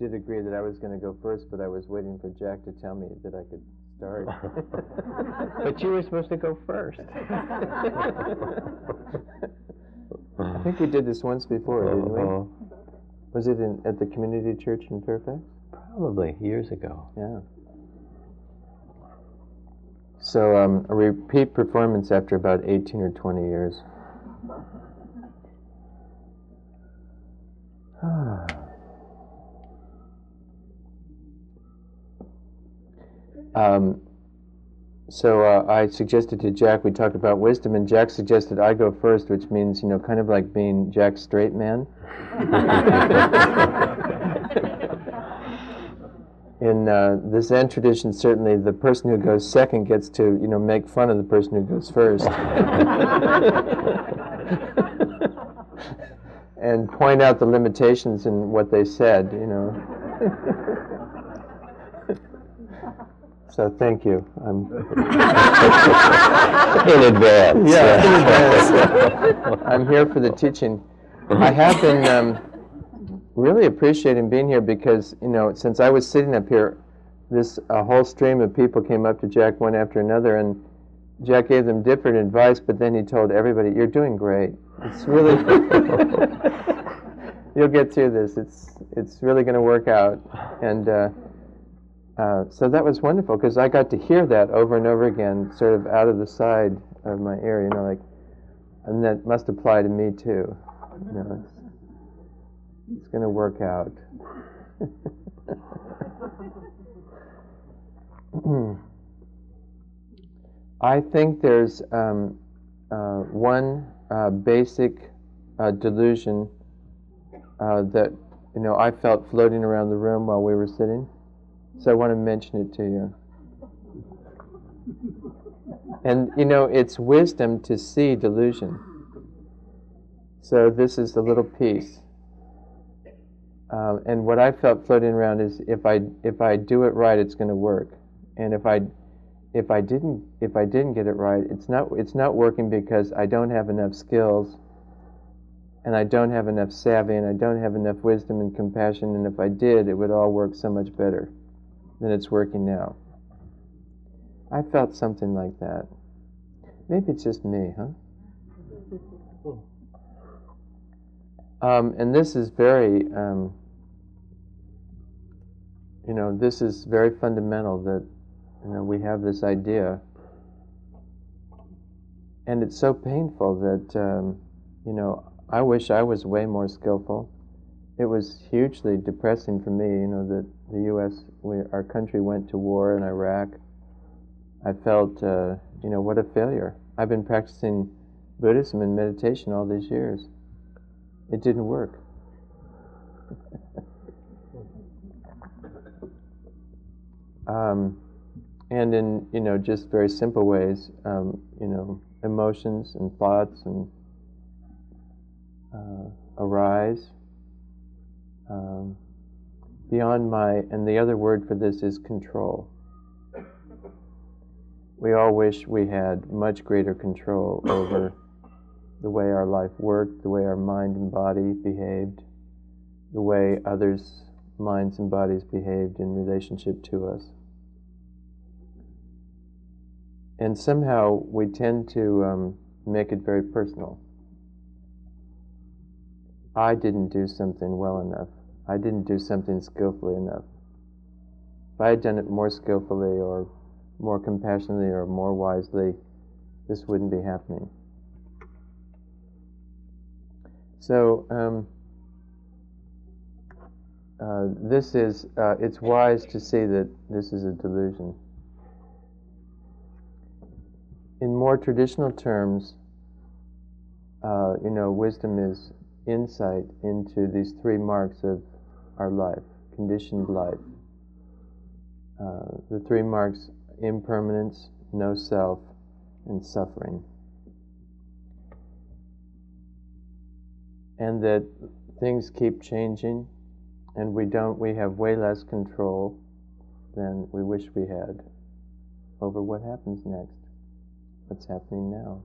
did agree that I was going to go first, but I was waiting for Jack to tell me that I could start. but you were supposed to go first. I think we did this once before, didn't we? Uh-huh. Was it in, at the community church in Fairfax? Probably years ago. Yeah. So um, a repeat performance after about 18 or 20 years. um, so uh, I suggested to Jack, we talked about wisdom, and Jack suggested I go first, which means, you know, kind of like being Jack's straight man. In uh, the Zen tradition, certainly the person who goes second gets to, you know, make fun of the person who goes first. and point out the limitations in what they said, you know. So thank you. I'm in advance. Yeah, in advance. I'm here for the teaching. I have been um, really appreciating being here because you know since I was sitting up here, this a whole stream of people came up to Jack one after another, and Jack gave them different advice, but then he told everybody, "You're doing great. It's really." You'll get through this. It's it's really going to work out, and uh, uh, so that was wonderful because I got to hear that over and over again, sort of out of the side of my ear, you know, like, and that must apply to me too. You know, it's, it's going to work out. I think there's um, uh, one uh, basic uh, delusion uh, that you know I felt floating around the room while we were sitting. So I want to mention it to you. And you know, it's wisdom to see delusion. So this is the little piece. Um, and what I felt floating around is if I if I do it right, it's going to work. And if I if I didn't if I didn't get it right, it's not it's not working because I don't have enough skills, and I don't have enough savvy, and I don't have enough wisdom and compassion. And if I did, it would all work so much better than it's working now. I felt something like that. Maybe it's just me, huh? Um, and this is very, um, you know, this is very fundamental that, you know, we have this idea. And it's so painful that, um, you know, I wish I was way more skillful. It was hugely depressing for me, you know, that the U.S. We, our country went to war in Iraq. I felt, uh, you know, what a failure. I've been practicing Buddhism and meditation all these years. It didn't work. um, and in, you know, just very simple ways, um, you know, emotions and thoughts and uh, arise. Um, beyond my, and the other word for this is control. We all wish we had much greater control over the way our life worked, the way our mind and body behaved, the way others' minds and bodies behaved in relationship to us. And somehow we tend to um, make it very personal. I didn't do something well enough. I didn't do something skillfully enough. If I had done it more skillfully or more compassionately or more wisely, this wouldn't be happening. So, um, uh, this is, uh, it's wise to see that this is a delusion. In more traditional terms, uh, you know, wisdom is insight into these three marks of our life, conditioned life. Uh, the three marks impermanence, no self, and suffering. And that things keep changing, and we don't, we have way less control than we wish we had over what happens next, what's happening now.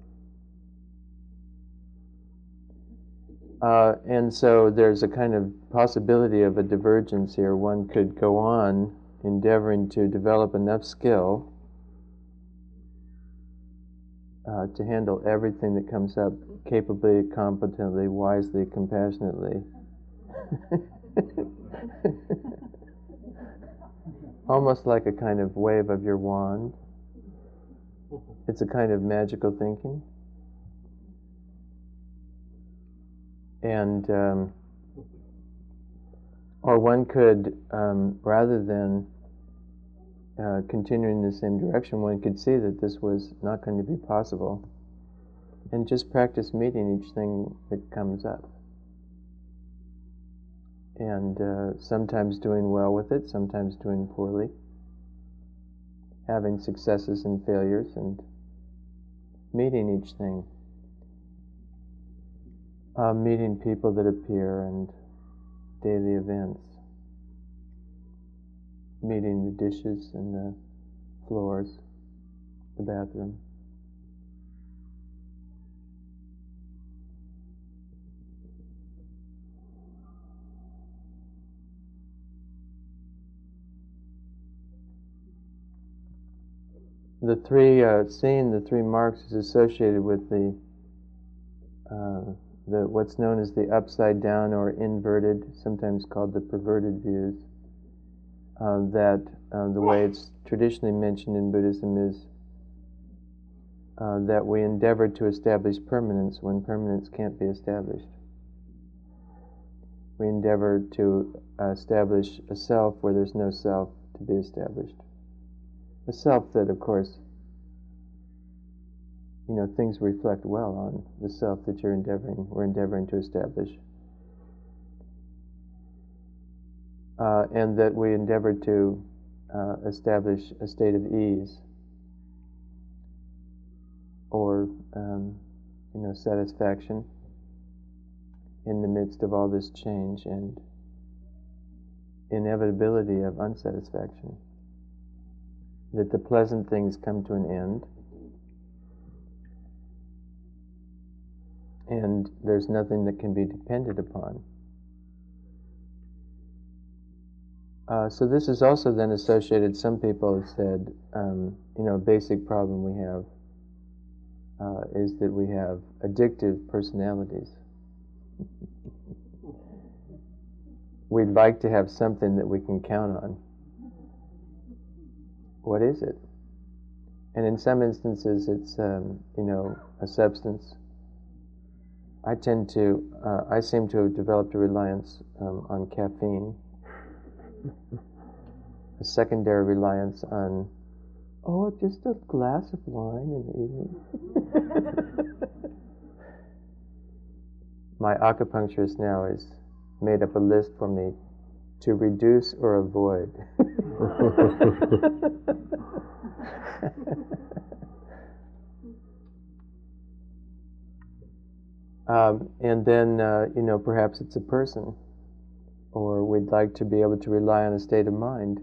Uh, and so there's a kind of possibility of a divergence here. One could go on endeavoring to develop enough skill uh, to handle everything that comes up capably, competently, wisely, compassionately. Almost like a kind of wave of your wand. It's a kind of magical thinking. And, um, or one could, um, rather than uh, continuing in the same direction, one could see that this was not going to be possible and just practice meeting each thing that comes up. And uh, sometimes doing well with it, sometimes doing poorly, having successes and failures, and meeting each thing. Uh, meeting people that appear and daily events meeting the dishes and the floors, the bathroom. The three, uh, seeing the three marks is associated with the, uh, the what's known as the upside down or inverted, sometimes called the perverted views uh, that uh, the way it's traditionally mentioned in Buddhism is uh, that we endeavor to establish permanence when permanence can't be established. We endeavor to establish a self where there's no self to be established. A self that, of course, you know, things reflect well on the self that you're endeavoring, we're endeavoring to establish. uh, and that we endeavor to uh, establish a state of ease or um, you know satisfaction in the midst of all this change and inevitability of unsatisfaction. That the pleasant things come to an end. And there's nothing that can be depended upon. Uh, so this is also then associated. Some people have said, um, you know, a basic problem we have uh, is that we have addictive personalities. We'd like to have something that we can count on. What is it? And in some instances, it's um, you know a substance. I tend to, uh, I seem to have developed a reliance um, on caffeine a secondary reliance on, oh, just a glass of wine in the evening. My acupuncturist now has made up a list for me to reduce or avoid. um, and then, uh, you know, perhaps it's a person or we'd like to be able to rely on a state of mind.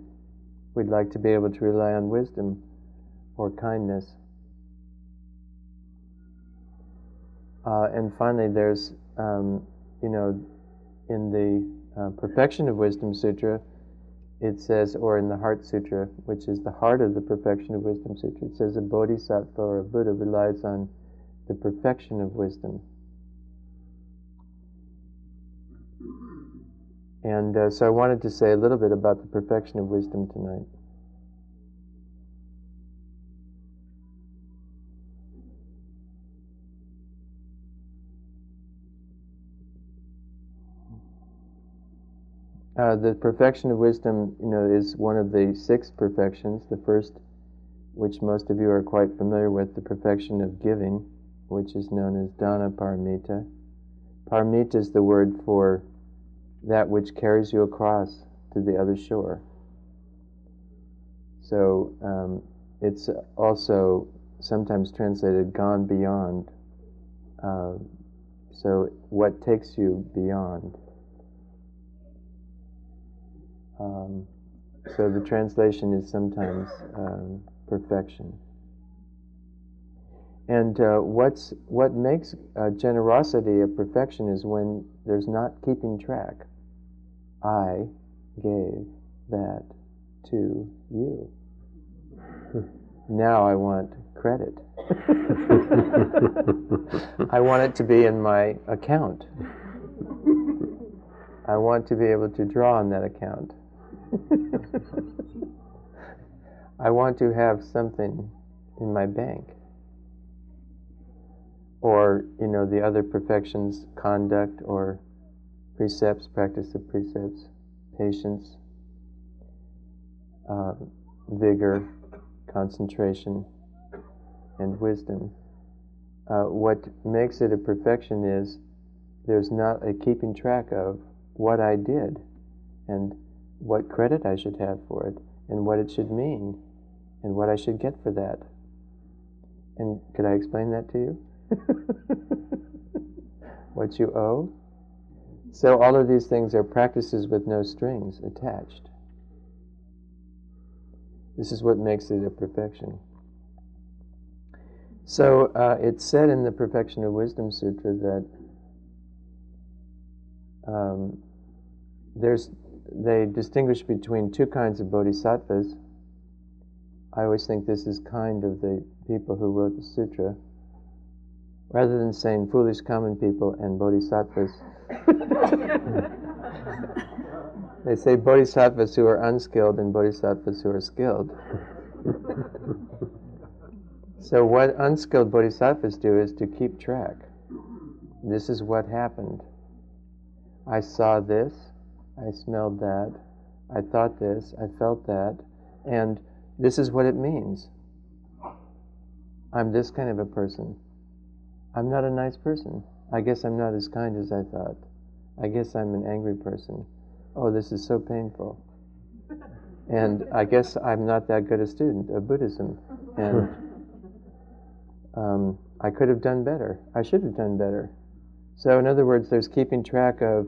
We'd like to be able to rely on wisdom or kindness. Uh, and finally, there's, um, you know, in the uh, Perfection of Wisdom Sutra, it says, or in the Heart Sutra, which is the heart of the Perfection of Wisdom Sutra, it says a bodhisattva or a Buddha relies on the perfection of wisdom. And uh, so I wanted to say a little bit about the perfection of wisdom tonight. Uh, the perfection of wisdom, you know, is one of the six perfections. The first, which most of you are quite familiar with, the perfection of giving, which is known as dana paramita. Paramita is the word for that which carries you across to the other shore. So um, it's also sometimes translated gone beyond. Uh, so what takes you beyond? Um, so the translation is sometimes um, perfection. And uh, what's what makes uh, generosity a perfection is when there's not keeping track. I gave that to you. now I want credit. I want it to be in my account. I want to be able to draw on that account. I want to have something in my bank. Or, you know, the other perfections, conduct or precepts, practice of precepts, patience, uh, vigor, concentration, and wisdom. Uh, what makes it a perfection is there's not a keeping track of what I did and what credit I should have for it and what it should mean and what I should get for that. And could I explain that to you? what you owe? So, all of these things are practices with no strings attached. This is what makes it a perfection. So, uh, it's said in the Perfection of Wisdom Sutra that um, there's, they distinguish between two kinds of bodhisattvas. I always think this is kind of the people who wrote the sutra. Rather than saying foolish common people and bodhisattvas, they say bodhisattvas who are unskilled and bodhisattvas who are skilled. so, what unskilled bodhisattvas do is to keep track. This is what happened. I saw this, I smelled that, I thought this, I felt that, and this is what it means. I'm this kind of a person. I'm not a nice person. I guess I'm not as kind as I thought. I guess I'm an angry person. Oh, this is so painful. And I guess I'm not that good a student of Buddhism. And um, I could have done better. I should have done better. So, in other words, there's keeping track of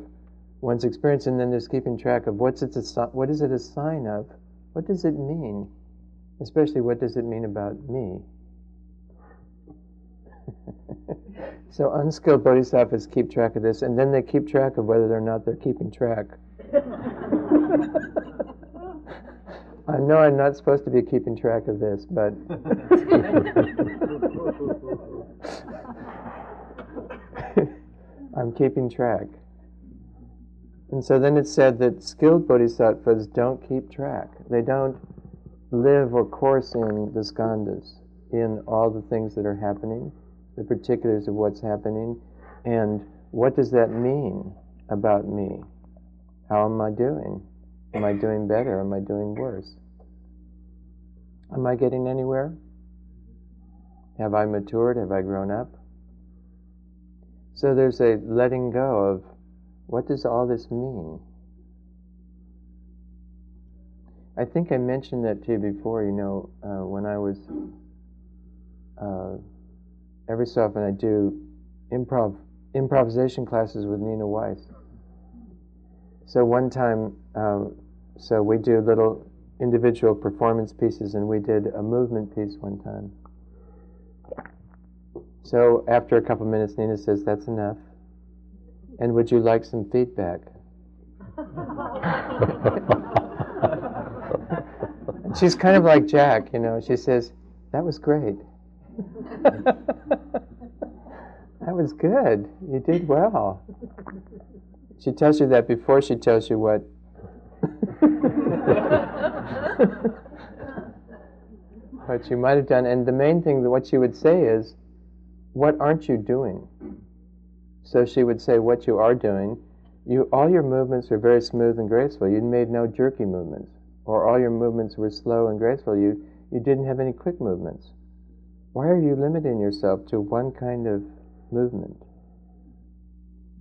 one's experience, and then there's keeping track of what's it a, what is it a sign of? What does it mean? Especially, what does it mean about me? so, unskilled bodhisattvas keep track of this, and then they keep track of whether or not they're keeping track. I know I'm not supposed to be keeping track of this, but. I'm keeping track. And so then it said that skilled bodhisattvas don't keep track. They don't live or course in the skandhas, in all the things that are happening, the particulars of what's happening, and what does that mean about me? How am I doing? Am I doing better? Am I doing worse? Am I getting anywhere? Have I matured? Have I grown up? So there's a letting go of what does all this mean? I think I mentioned that to you before. You know, uh, when I was uh, every so often I do improv improvisation classes with Nina Weiss. So one time, um, so we do little individual performance pieces, and we did a movement piece one time. So after a couple minutes, Nina says, That's enough. And would you like some feedback? She's kind of like Jack, you know. She says, That was great. That was good. You did well. She tells you that before she tells you what. what you might have done. And the main thing that what she would say is, what aren't you doing? So she would say, what you are doing, you, all your movements are very smooth and graceful. You made no jerky movements. Or all your movements were slow and graceful. You, you didn't have any quick movements. Why are you limiting yourself to one kind of movement?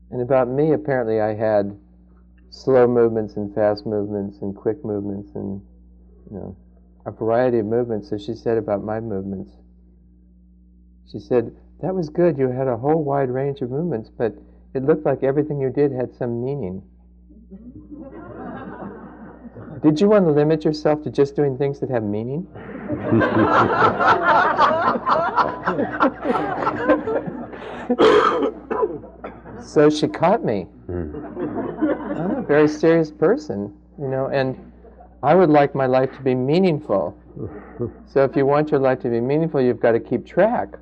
And about me, apparently, I had slow movements and fast movements and quick movements and, you know, a variety of movements. So she said about my movements, she said, that was good. You had a whole wide range of movements, but it looked like everything you did had some meaning. did you want to limit yourself to just doing things that have meaning? so she caught me. Mm. I'm a very serious person, you know, and I would like my life to be meaningful. So if you want your life to be meaningful, you've got to keep track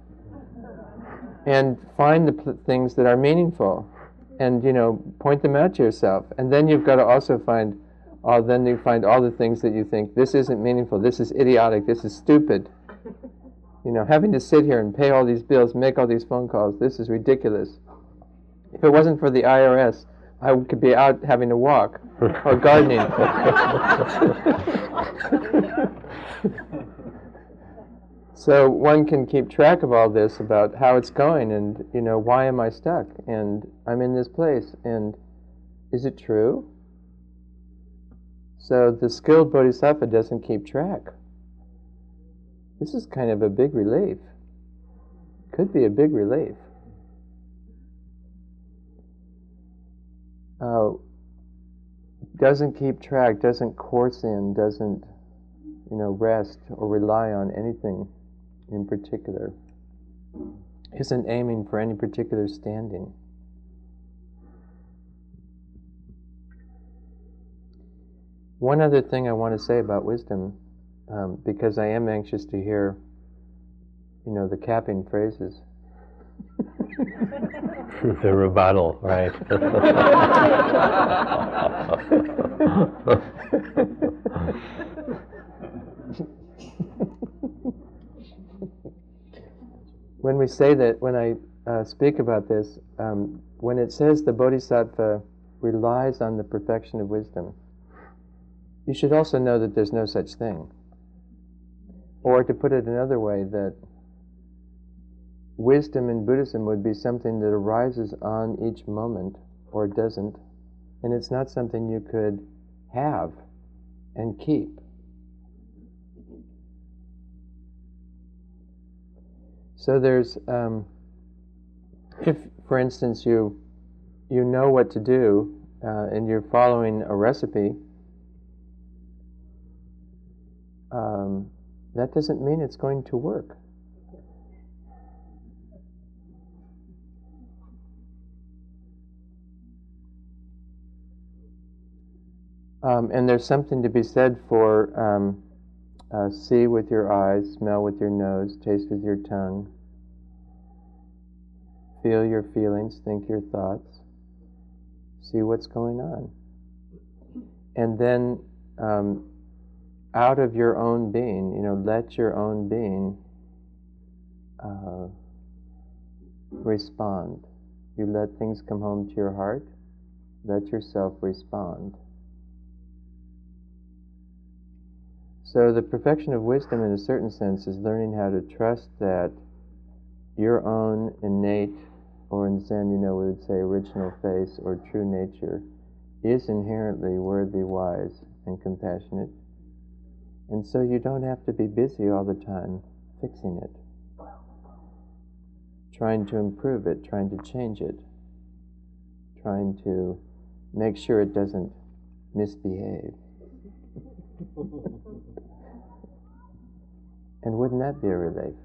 and find the things that are meaningful, and you know, point them out to yourself. And then you've got to also find, uh, then you find all the things that you think this isn't meaningful, this is idiotic, this is stupid. You know, having to sit here and pay all these bills, make all these phone calls, this is ridiculous. If it wasn't for the IRS, I could be out having a walk or gardening. so one can keep track of all this about how it's going and, you know, why am I stuck? And I'm in this place. And is it true? So the skilled bodhisattva doesn't keep track. This is kind of a big relief. Could be a big relief. Uh, doesn't keep track, doesn't course in, doesn't, you know, rest or rely on anything in particular, isn't aiming for any particular standing. One other thing I want to say about wisdom, um, because I am anxious to hear, you know, the capping phrases. the rebuttal, right? when we say that, when I uh, speak about this, um, when it says the bodhisattva relies on the perfection of wisdom, you should also know that there's no such thing. Or to put it another way, that wisdom in Buddhism would be something that arises on each moment or doesn't, and it's not something you could have and keep. So there's, um, if for instance you you know what to do uh, and you're following a recipe, um, that doesn't mean it's going to work. Um, and there's something to be said for um, uh, see with your eyes, smell with your nose, taste with your tongue, feel your feelings, think your thoughts, see what's going on. And then um, out of your own being, you know, let your own being uh, respond. You let things come home to your heart, let yourself respond. So, the perfection of wisdom, in a certain sense, is learning how to trust that your own innate, or in Zen, you know, we would say original face or true nature, is inherently worthy, wise, and compassionate. And so you don't have to be busy all the time fixing it, trying to improve it, trying to change it, trying to make sure it doesn't misbehave. and wouldn't that be a relief?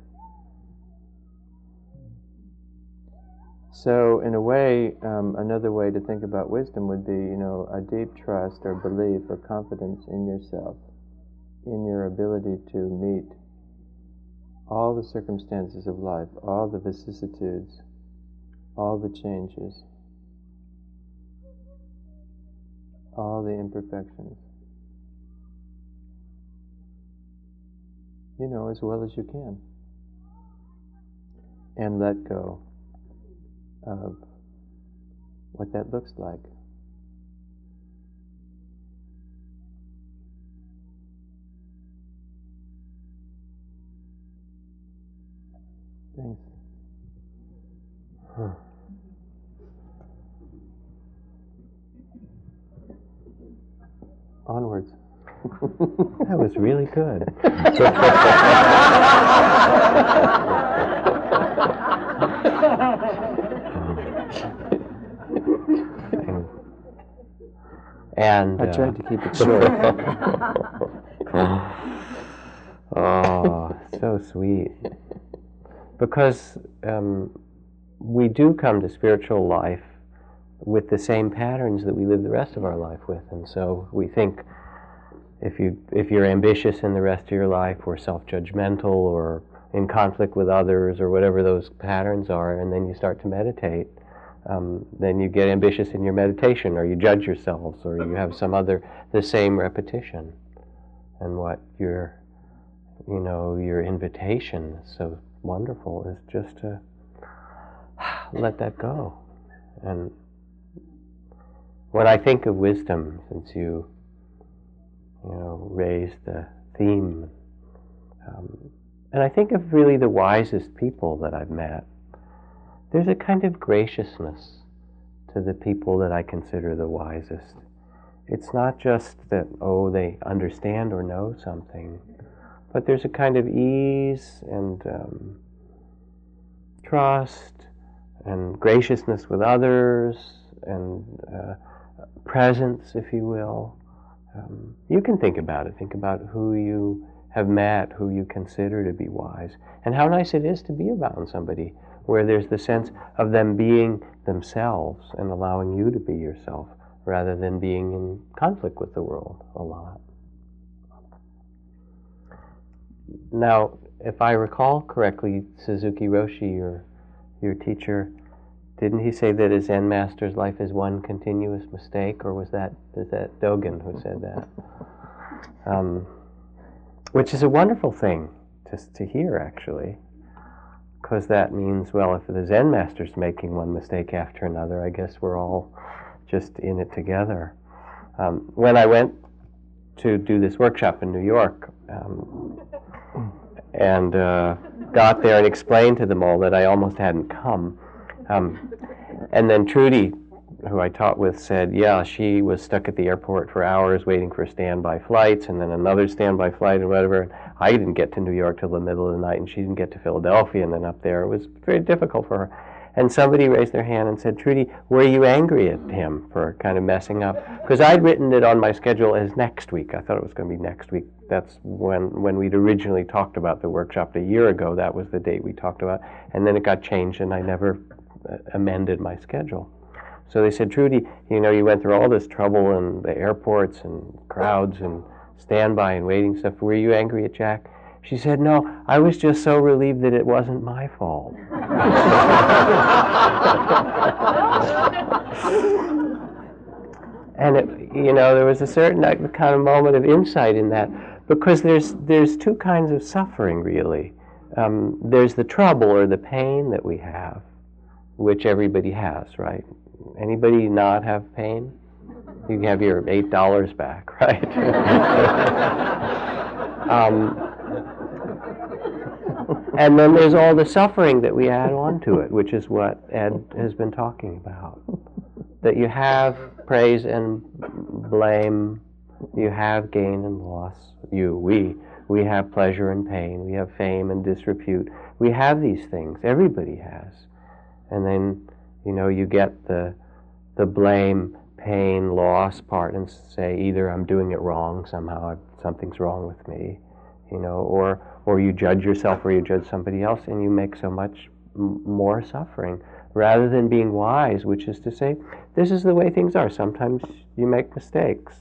So, in a way, um, another way to think about wisdom would be, you know, a deep trust or belief or confidence in yourself, in your ability to meet all the circumstances of life, all the vicissitudes, all the changes, all the imperfections. You know, as well as you can. And let go of what that looks like. Onwards. That was really good. and I uh, tried to keep it short. oh, so sweet. Because um, we do come to spiritual life with the same patterns that we live the rest of our life with, and so we think if you if you're ambitious in the rest of your life, or self-judgmental, or in conflict with others, or whatever those patterns are, and then you start to meditate, um, then you get ambitious in your meditation, or you judge yourselves, or you have some other the same repetition, and what your you know your invitation is so wonderful is just to let that go and when I think of wisdom, since you, you know, raised the theme, um, and I think of really the wisest people that I've met, there's a kind of graciousness to the people that I consider the wisest. It's not just that, oh, they understand or know something, but there's a kind of ease and um, trust and graciousness with others and uh, presence, if you will. Um, you can think about it. Think about who you have met, who you consider to be wise, and how nice it is to be around somebody where there's the sense of them being themselves and allowing you to be yourself rather than being in conflict with the world a lot. Now, if I recall correctly, Suzuki Roshi, your, your teacher, didn't he say that his Zen master's life is one continuous mistake, or was that is that Dogen who said that? Um, which is a wonderful thing to to hear, actually, because that means well, if the Zen master's making one mistake after another, I guess we're all just in it together. Um, when I went to do this workshop in New York, um, and uh, got there and explained to them all that I almost hadn't come. Um, and then Trudy, who I taught with, said, yeah, she was stuck at the airport for hours waiting for standby flights and then another standby flight and whatever. I didn't get to New York till the middle of the night and she didn't get to Philadelphia and then up there. It was very difficult for her. And somebody raised their hand and said, Trudy, were you angry at him for kind of messing up? Because I'd written it on my schedule as next week. I thought it was going to be next week. That's when, when we'd originally talked about the workshop a year ago. That was the date we talked about. And then it got changed and I never amended my schedule. So they said, Trudy, you know, you went through all this trouble in the airports and crowds and standby and waiting stuff. Were you angry at Jack? She said, No, I was just so relieved that it wasn't my fault. and it, you know, there was a certain kind of moment of insight in that because there's there's two kinds of suffering really. Um, there's the trouble or the pain that we have, which everybody has, right? Anybody not have pain? You can have your eight dollars back, right? um, and then there's all the suffering that we add on to it, which is what Ed has been talking about. That you have praise and blame, you have gain and loss. You, we, we have pleasure and pain, we have fame and disrepute. We have these things. Everybody has and then you know you get the the blame, pain, loss part, and say either I'm doing it wrong somehow, something's wrong with me, you know, or or you judge yourself or you judge somebody else, and you make so much m- more suffering rather than being wise, which is to say, this is the way things are. Sometimes you make mistakes,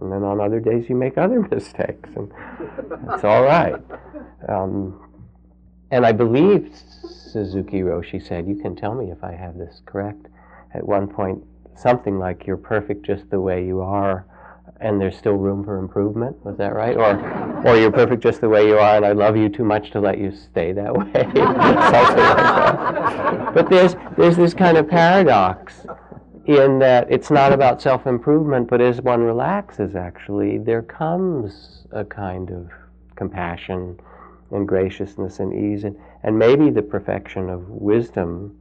and then on other days you make other mistakes, and it's all right. Um, and I believe Suzuki Roshi said, you can tell me if I have this correct, at one point, something like, you're perfect just the way you are, and there's still room for improvement. Was that right? Or, or you're perfect just the way you are, and I love you too much to let you stay that way. Like that. But there's, there's this kind of paradox in that it's not about self improvement, but as one relaxes, actually, there comes a kind of compassion and graciousness and ease. And, and maybe the perfection of wisdom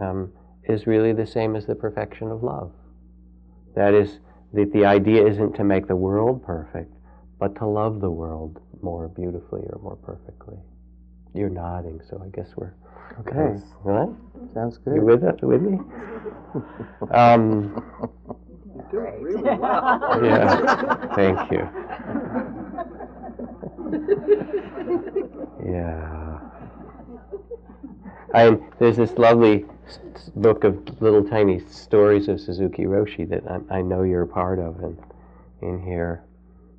um, is really the same as the perfection of love. That is, that the idea isn't to make the world perfect, but to love the world more beautifully or more perfectly. You're nodding, so I guess we're okay. Right? Sounds good. You with it, with me? um, doing really well. yeah. Thank you. Yeah. I, there's this lovely book of little tiny stories of Suzuki Roshi that I, I know you're a part of in, in here.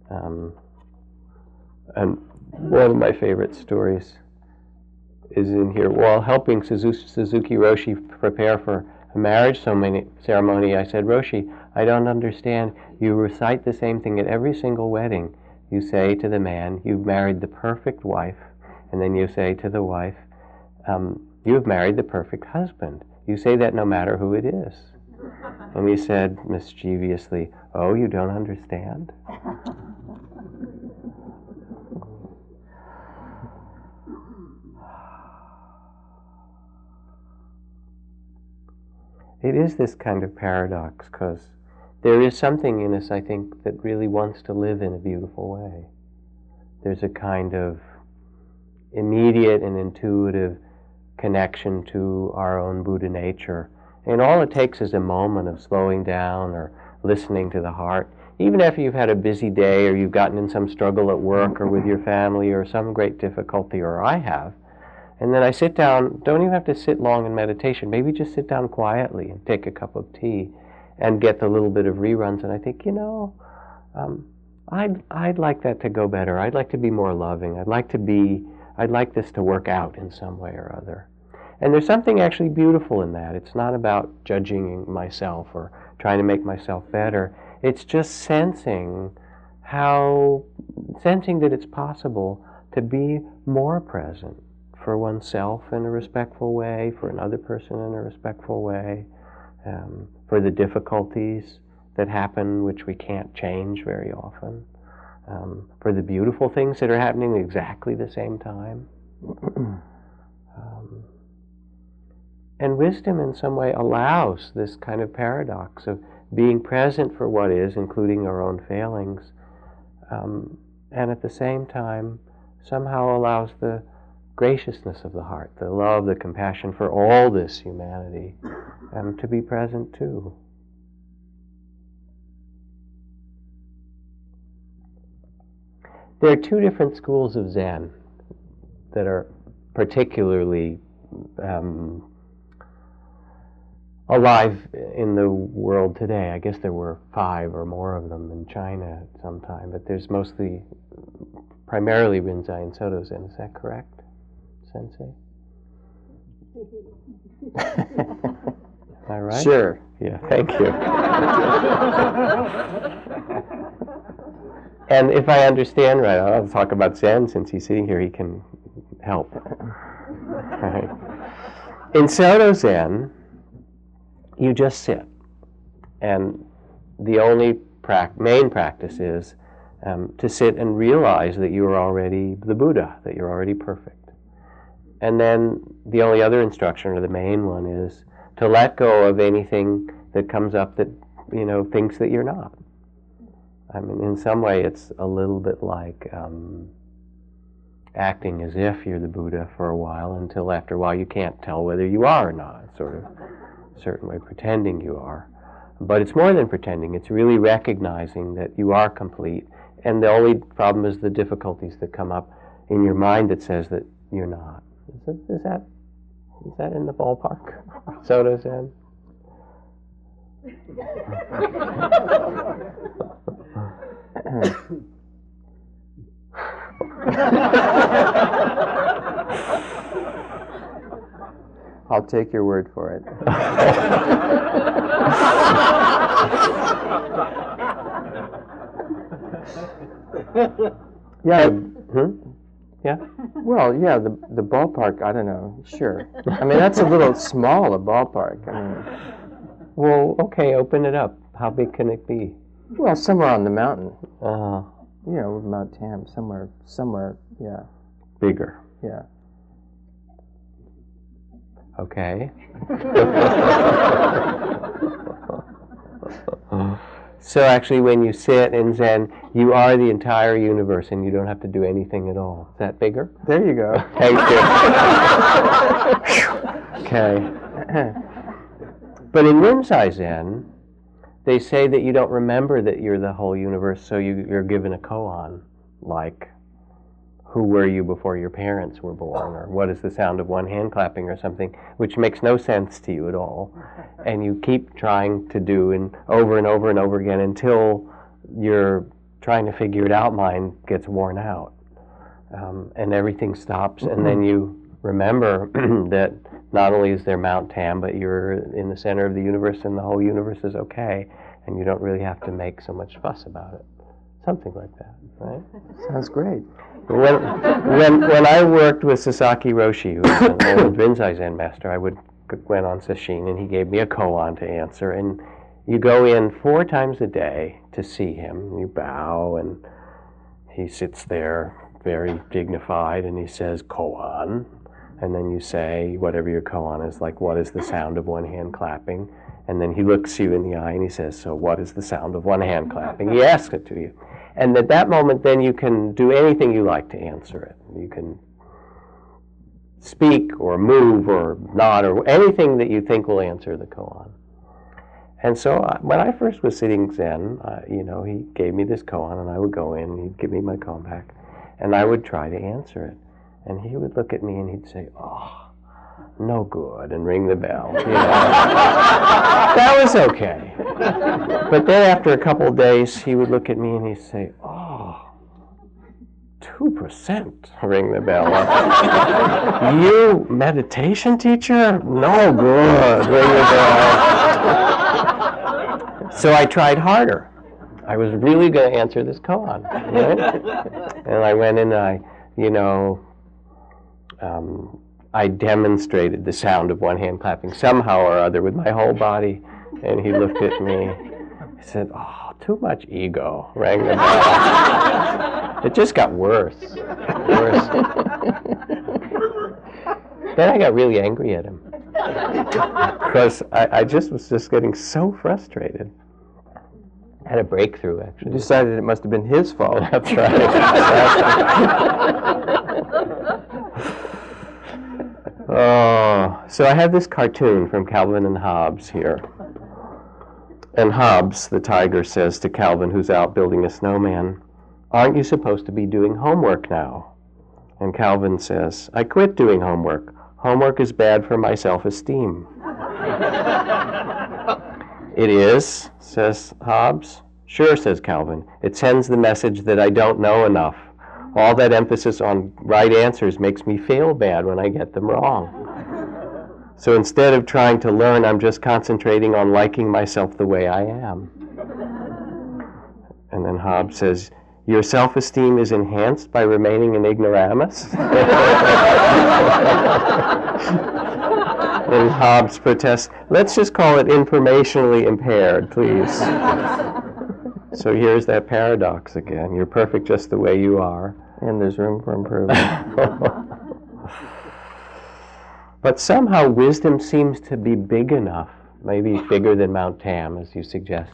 Um, and one of my favorite stories is in here. While helping Suzuki Roshi prepare for a marriage ceremony, I said, Roshi, I don't understand. You recite the same thing at every single wedding. You say to the man, You've married the perfect wife. And then you say to the wife, um, you have married the perfect husband. You say that no matter who it is. And he said mischievously, Oh, you don't understand? It is this kind of paradox because there is something in us, I think, that really wants to live in a beautiful way. There's a kind of immediate and intuitive connection to our own Buddha nature. And all it takes is a moment of slowing down or listening to the heart. Even after you've had a busy day or you've gotten in some struggle at work or with your family or some great difficulty, or I have, and then I sit down, don't even have to sit long in meditation, maybe just sit down quietly and take a cup of tea and get the little bit of reruns. And I think, you know, um, I'd, I'd like that to go better. I'd like to be more loving. I'd like to be I'd like this to work out in some way or other. And there's something actually beautiful in that. It's not about judging myself or trying to make myself better. It's just sensing how, sensing that it's possible to be more present for oneself in a respectful way, for another person in a respectful way, um, for the difficulties that happen which we can't change very often um, for the beautiful things that are happening exactly the same time. um, and wisdom, in some way, allows this kind of paradox of being present for what is, including our own failings, um, and at the same time, somehow allows the graciousness of the heart, the love, the compassion for all this humanity, um, to be present too. There are two different schools of Zen that are particularly um, alive in the world today. I guess there were five or more of them in China at some time, but there's mostly, primarily Rinzai and Soto Zen. Is that correct, Sensei? Am I right? Sure. Yeah, thank you. And if I understand right, I'll talk about Zen since he's sitting here, he can help. Right. In Soto Zen, you just sit. And the only pra- main practice is um, to sit and realize that you are already the Buddha, that you're already perfect. And then the only other instruction, or the main one, is to let go of anything that comes up that, you know, thinks that you're not. I mean, in some way, it's a little bit like um, acting as if you're the Buddha for a while until after a while you can't tell whether you are or not. Sort of certain way pretending you are. But it's more than pretending, it's really recognizing that you are complete. And the only problem is the difficulties that come up in your mind that says that you're not. Is, it, is that is that in the ballpark? Soto Zen? I'll take your word for it. yeah. Hmm? Yeah. Well, yeah. The the ballpark. I don't know. Sure. I mean, that's a little small. A ballpark. I mean, well, okay. Open it up. How big can it be? Well, somewhere on the mountain. Uh, you know, Mount Tam, somewhere, somewhere, yeah. Bigger. Yeah. Okay. so actually, when you sit in Zen, you are the entire universe, and you don't have to do anything at all. Is that bigger? There you go. Thank you. okay. But in Rinzai Zen, they say that you don't remember that you're the whole universe, so you, are given a koan, like who were you before your parents were born, or what is the sound of one hand clapping, or something, which makes no sense to you at all. And you keep trying to do and over and over and over again until your trying to figure it out mind gets worn out. Um, and everything stops, and then you remember that not only is there Mount Tam, but you're in the center of the universe, and the whole universe is okay, and you don't really have to make so much fuss about it. Something like that, right? Sounds great. When, when, when I worked with Sasaki Roshi, who was an old Rinzai Zen master, I would went on sesshin, and he gave me a koan to answer. And you go in four times a day to see him. You bow, and he sits there very dignified, and he says koan, and then you say whatever your koan is, like what is the sound of one hand clapping, and then he looks you in the eye and he says, so what is the sound of one hand clapping? He asks it to you. And at that moment, then you can do anything you like to answer it. You can speak or move or nod or anything that you think will answer the koan. And so uh, when I first was sitting Zen, uh, you know, he gave me this koan and I would go in, he'd give me my koan back, and I would try to answer it. And he would look at me and he'd say, oh, no good, and ring the bell. You know. that was okay. But then after a couple of days, he would look at me and he'd say, oh, 2%, ring the bell. you meditation teacher? No good, ring the bell. so I tried harder. I was really going to answer this koan. Right? And I went in and I, you know, um, I demonstrated the sound of one hand clapping somehow or other with my whole body. And he looked at me. He said, Oh, too much ego. Rang the bell. it just got worse. Worse. then I got really angry at him. Because I, I just was just getting so frustrated. I had a breakthrough, actually. Decided it must have been his fault. That's right. Oh, so I have this cartoon from Calvin and Hobbes here. And Hobbes, the tiger, says to Calvin, who's out building a snowman, Aren't you supposed to be doing homework now? And Calvin says, I quit doing homework. Homework is bad for my self esteem. it is, says Hobbes. Sure, says Calvin. It sends the message that I don't know enough all that emphasis on right answers makes me feel bad when I get them wrong. So instead of trying to learn, I'm just concentrating on liking myself the way I am. And then Hobbes says, Your self esteem is enhanced by remaining an ignoramus? and Hobbes protests, Let's just call it informationally impaired, please. so here's that paradox again. You're perfect just the way you are and there's room for improvement. but somehow wisdom seems to be big enough, maybe bigger than Mount Tam, as you suggest,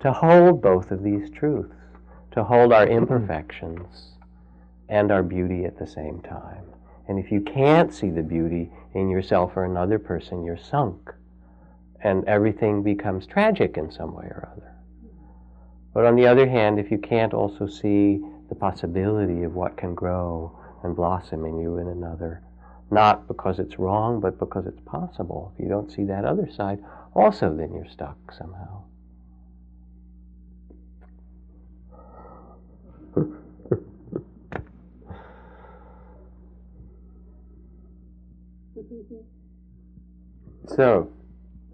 to hold both of these truths, to hold our mm-hmm. imperfections and our beauty at the same time. And if you can't see the beauty in yourself or another person, you're sunk. And everything becomes tragic in some way or other. But on the other hand, if you can't also see the possibility of what can grow and blossom in you in another. Not because it's wrong, but because it's possible. If you don't see that other side, also then you're stuck somehow. so,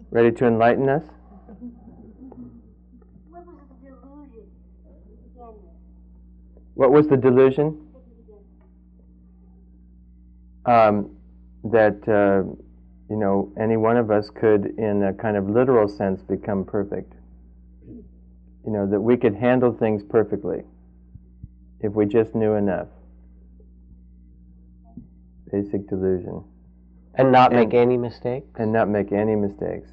ready to enlighten us? What was the delusion? Um, that uh, you know any one of us could, in a kind of literal sense, become perfect. You know that we could handle things perfectly if we just knew enough. Basic delusion. And not and, make any mistakes. And not make any mistakes.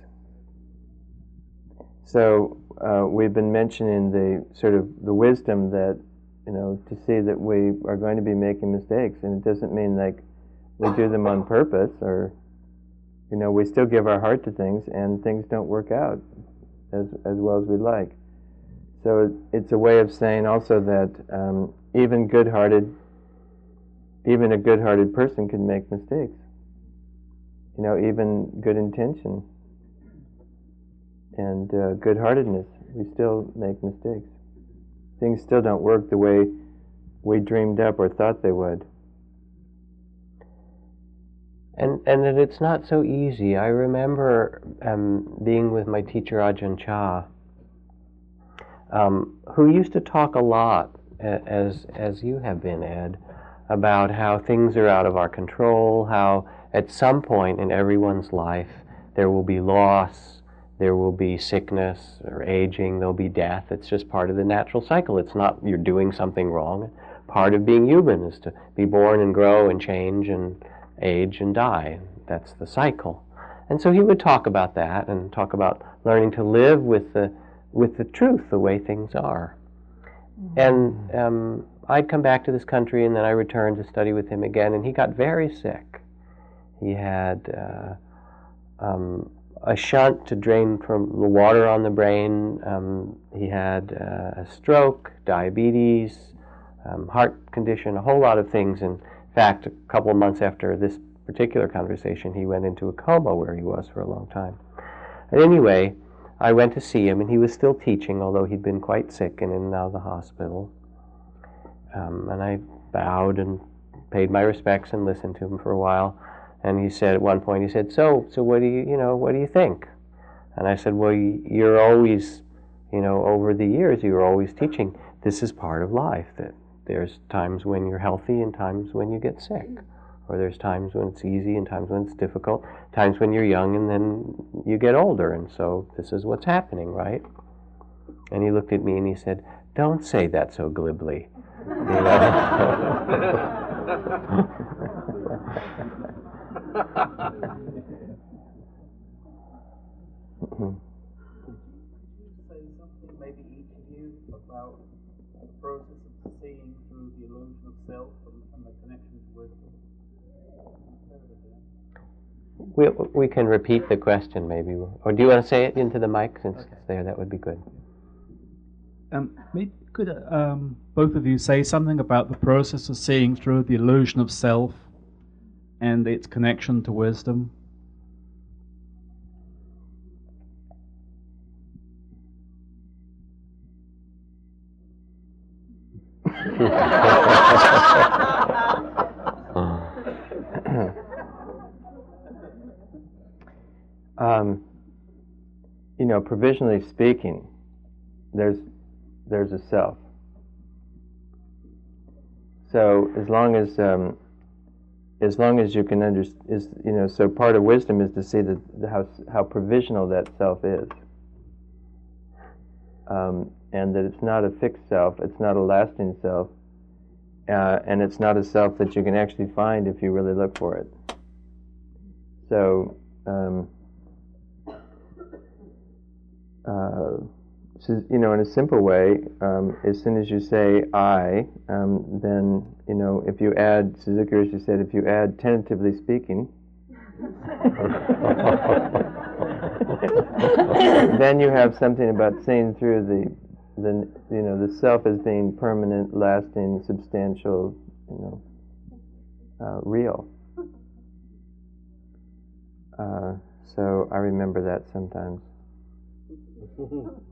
So uh, we've been mentioning the sort of the wisdom that you know, to see that we are going to be making mistakes, and it doesn't mean like we do them on purpose, or you know, we still give our heart to things, and things don't work out as as well as we'd like. So it's a way of saying also that um, even good-hearted even a good-hearted person can make mistakes. You know, even good intention and uh, good-heartedness, we still make mistakes. Things still don't work the way we dreamed up or thought they would. And and that it's not so easy. I remember um, being with my teacher Ajahn Chah, um, who used to talk a lot, as as you have been, Ed, about how things are out of our control. How at some point in everyone's life there will be loss, there will be sickness or aging, there'll be death. It's just part of the natural cycle. It's not you're doing something wrong. Part of being human is to be born and grow and change and age and die. That's the cycle. And so he would talk about that and talk about learning to live with the, with the truth, the way things are. And um, I'd come back to this country and then I returned to study with him again, and he got very sick. He had uh, um, a shunt to drain from the water on the brain. Um, he had uh, a stroke, diabetes, um, heart condition, a whole lot of things. And fact, a couple of months after this particular conversation, he went into a coma where he was for a long time. And anyway, I went to see him, and he was still teaching, although he'd been quite sick and in and out of the hospital. Um, and I bowed and paid my respects and listened to him for a while. And he said at one point, he said, "So, so what do you, you know, what do you think?" And I said, "Well, you're always, you know, over the years, you're always teaching. This is part of life. That there's times when you're healthy and times when you get sick. Or there's times when it's easy and times when it's difficult, times when you're young and then you get older. And so this is what's happening, right? And he looked at me and he said, Don't say that so glibly. You know? say something, maybe each of you, about the process of seeing through the illusion of self and, and the connection to wisdom? We, we can repeat the question maybe. Or do you want to say it into the mic since okay. it's there? That would be good. Um, maybe could um, both of you say something about the process of seeing through the illusion of self and its connection to wisdom? um, you know, provisionally speaking, there's there's a self. So as long as um, as long as you can understand, is you know, so part of wisdom is to see the how how provisional that self is, um, and that it's not a fixed self, it's not a lasting self, uh, and it's not a self that you can actually find if you really look for it. So. Um, uh, so, you know, in a simple way, um, as soon as you say I, um, then, you know, if you add, Suzuki Roshi said, if you add tentatively speaking, then you have something about seeing through the, the, you know, the self as being permanent, lasting, substantial, you know, uh, real. Uh, so I remember that sometimes.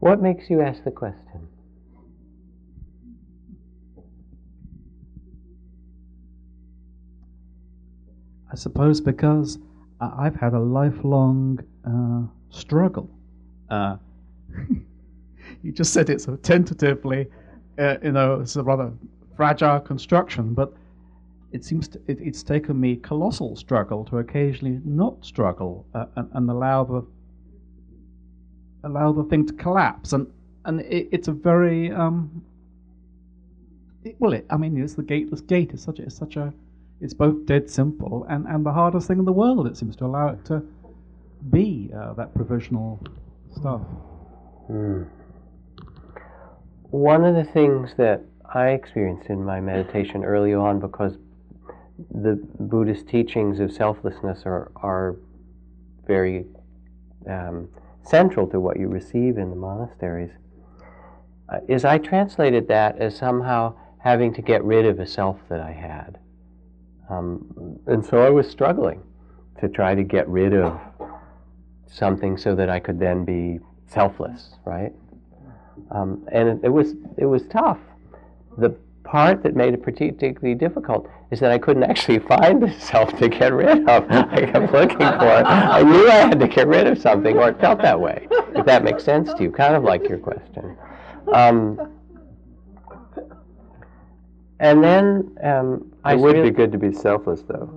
What makes you ask the question? I suppose because I've had a lifelong uh, struggle. Uh, you just said it so tentatively, uh, you know, it's a rather fragile construction, but it seems to, it, it's taken me colossal struggle to occasionally not struggle uh, and, and, allow the allow the thing to collapse, and and it, it's a very um, it, well, it, I mean, it's the gateless gate. It's such a, it's such a it's both dead simple and, and the hardest thing in the world. It seems to allow it to be uh, that provisional stuff. Hmm. One of the things that I experienced in my meditation early on, because the Buddhist teachings of selflessness are are very um, central to what you receive in the monasteries, uh, is I translated that as somehow having to get rid of a self that I had. Um, and so I was struggling to try to get rid of something so that I could then be selfless, right? Um, and it, it was it was tough. The part that made it particularly difficult is that I couldn't actually find the self to get rid of. I kept looking for it. I knew I had to get rid of something, or it felt that way. If that makes sense to you, kind of like your question. Um, and then um, I would really- be good to be selfless, though.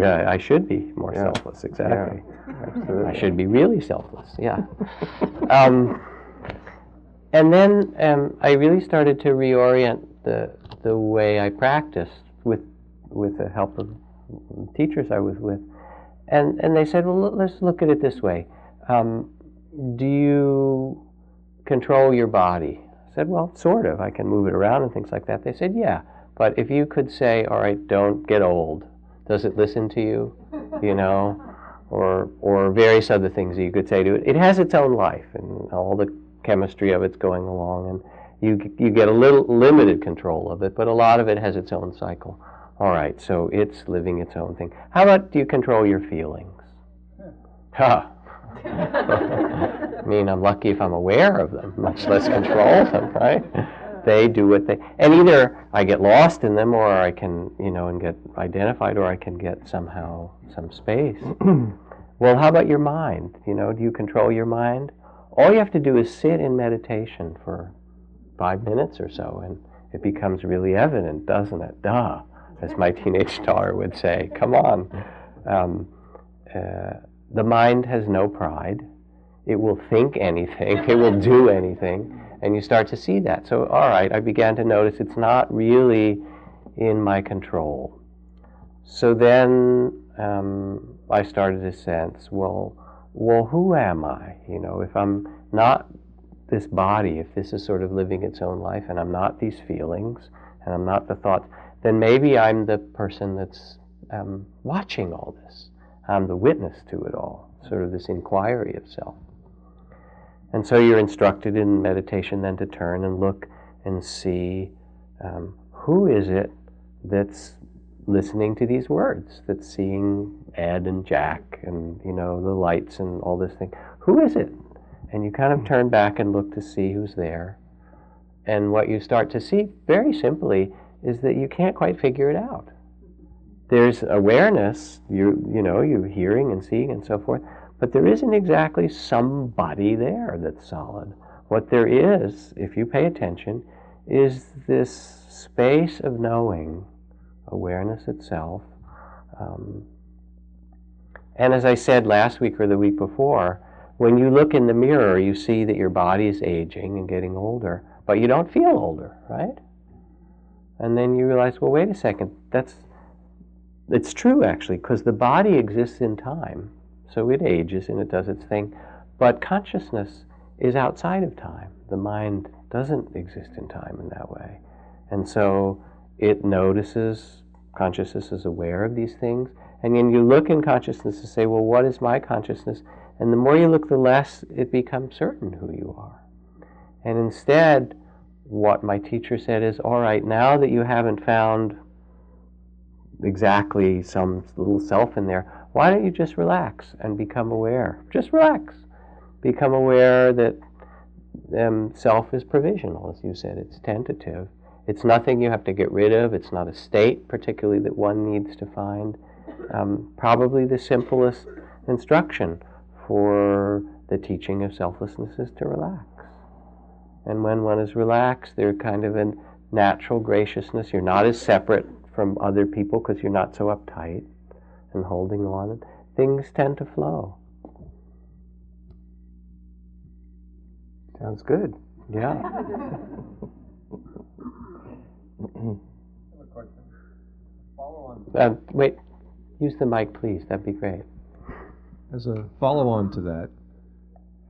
yeah, I should be more Yeah. selfless, exactly. Absolutely. I should be really selfless, yeah. um, and then um, I really started to reorient the, the way I practiced with, the help of teachers I was with. And, and they said, well, let's look at it this way. Um, do you control your body? I said, well, sort of. I can move it around and things like that. They said, yeah. But if you could say, all right, don't get old, does it listen to you? You know? Or, or various other things that you could say to it. It has its own life, and all the chemistry of it's going along, and you, you get a little limited control of it, but a lot of it has its own cycle. All right, so it's living its own thing. How about do you control your feelings? Ha! I mean, I'm lucky if I'm aware of them, much less control them, right? They do what they, and either I get lost in them, or I can, you know, and get identified, or I can get somehow some space. well, how about your mind? You know, do you control your mind? All you have to do is sit in meditation for five minutes or so, and it becomes really evident, doesn't it? Duh, as my teenage daughter would say. Come on. Um, uh, the mind has no pride. It will think anything. It will do anything. And you start to see that. So, all right, I began to notice it's not really in my control. So then um, I started to sense, well, well, who am I? You know, if I'm not this body, if this is sort of living its own life, and I'm not these feelings, and I'm not the thoughts, then maybe I'm the person that's um, watching all this. I'm the witness to it all, sort of this inquiry of self. And so you're instructed in meditation then to turn and look and see um, who is it that's listening to these words, that's seeing Ed and Jack and you know the lights and all this thing. Who is it? And you kind of turn back and look to see who's there. And what you start to see, very simply, is that you can't quite figure it out. There's awareness, you you know, you're hearing and seeing and so forth, but there isn't exactly somebody there that's solid. What there is, if you pay attention, is this space of knowing, awareness itself. Um, and as I said last week or the week before, when you look in the mirror, you see that your body is aging and getting older, but you don't feel older, right? And then you realize, well, wait a second, that's it's true actually, because the body exists in time, so it ages and it does its thing, but consciousness is outside of time. The mind doesn't exist in time in that way, and so it notices. Consciousness is aware of these things, and then you look in consciousness to say, well, what is my consciousness? And the more you look, the less it becomes certain who you are. And instead, what my teacher said is, all right, now that you haven't found exactly some little self in there, why don't you just relax and become aware? Just relax. Become aware that um, self is provisional, as you said, it's tentative. It's nothing you have to get rid of, it's not a state, particularly, that one needs to find. Um, probably the simplest instruction for the teaching of selflessness is to relax. And when one is relaxed, there's kind of a natural graciousness. You're not as separate from other people because you're not so uptight and holding on. Things tend to flow. Sounds good. Yeah. I have a question. Follow on. Uh, wait, use the mic, please. That'd be great. As a follow on to that,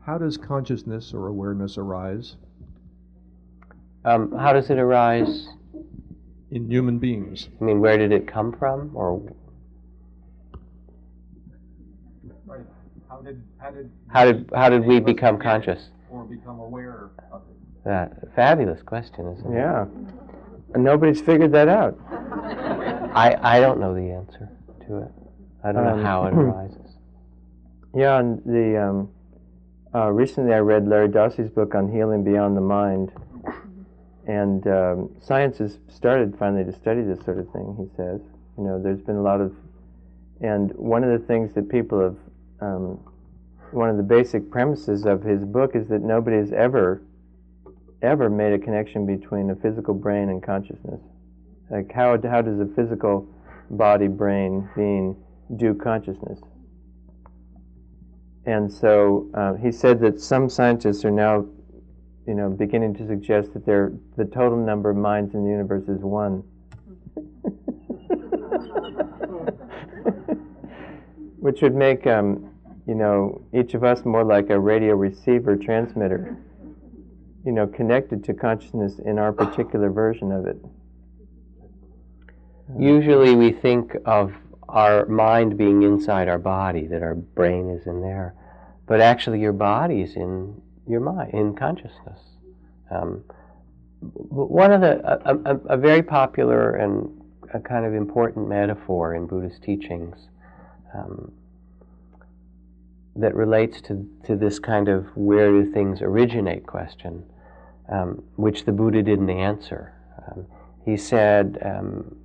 how does consciousness or awareness arise Um, how does it arise? in human beings? I mean, where did it come from? Or Right. How did how did how did how did we any of us become conscious? or become aware of it? That fabulous question, isn't it? Yeah. Nobody's figured that out. I, I don't know the answer to it. I don't Um, know how it arises. Yeah, and the um, uh, recently I read Larry Dossey's book on healing beyond the mind, and um, science has started finally to study this sort of thing. He says, you know, there's been a lot of, and one of the things that people have, um, one of the basic premises of his book is that nobody has ever, ever made a connection between a physical brain and consciousness. Like how how does a physical body, brain, being do consciousness? And so uh, he said that some scientists are now, you know, beginning to suggest that there, the total number of minds in the universe is one. Which would make, um, you know, each of us more like a radio receiver transmitter, you know, connected to consciousness in our particular version of it. Usually we think of our mind being inside our body, that our brain is in there. But actually, your body is in your mind, in consciousness. Um, one of the, a, a, a, very popular and a kind of important metaphor in Buddhist teachings um, that relates to, to this kind of where do things originate question, um, which the Buddha didn't answer. Um, he said, um,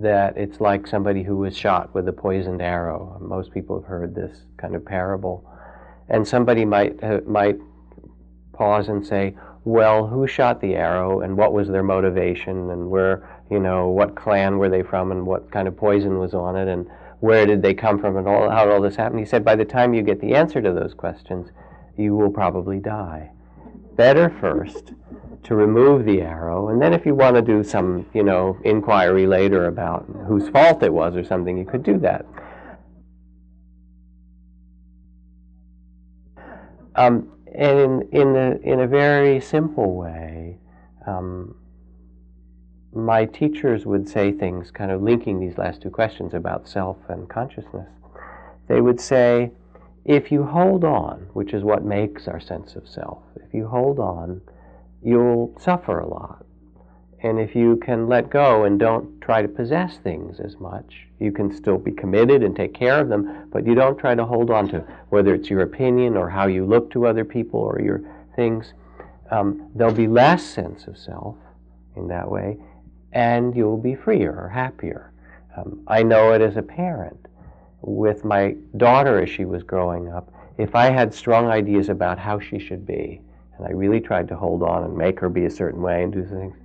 that it's like somebody who was shot with a poisoned arrow. Most people have heard this kind of parable. And somebody might, uh, might pause and say, well, who shot the arrow and what was their motivation and where, you know, what clan were they from and what kind of poison was on it and where did they come from and all, how did all this happen? He said, by the time you get the answer to those questions, you will probably die. Better first to remove the arrow, and then if you want to do some, you know, inquiry later about whose fault it was or something, you could do that. Um, and in, in, a, in a very simple way, um, my teachers would say things kind of linking these last two questions about self and consciousness. They would say, if you hold on, which is what makes our sense of self, if you hold on, you'll suffer a lot. And if you can let go and don't try to possess things as much, you can still be committed and take care of them, but you don't try to hold on to whether it's your opinion or how you look to other people or your things. Um, there'll be less sense of self in that way, and you'll be freer or happier. Um, I know it as a parent. With my daughter as she was growing up, if I had strong ideas about how she should be, and I really tried to hold on and make her be a certain way and do things.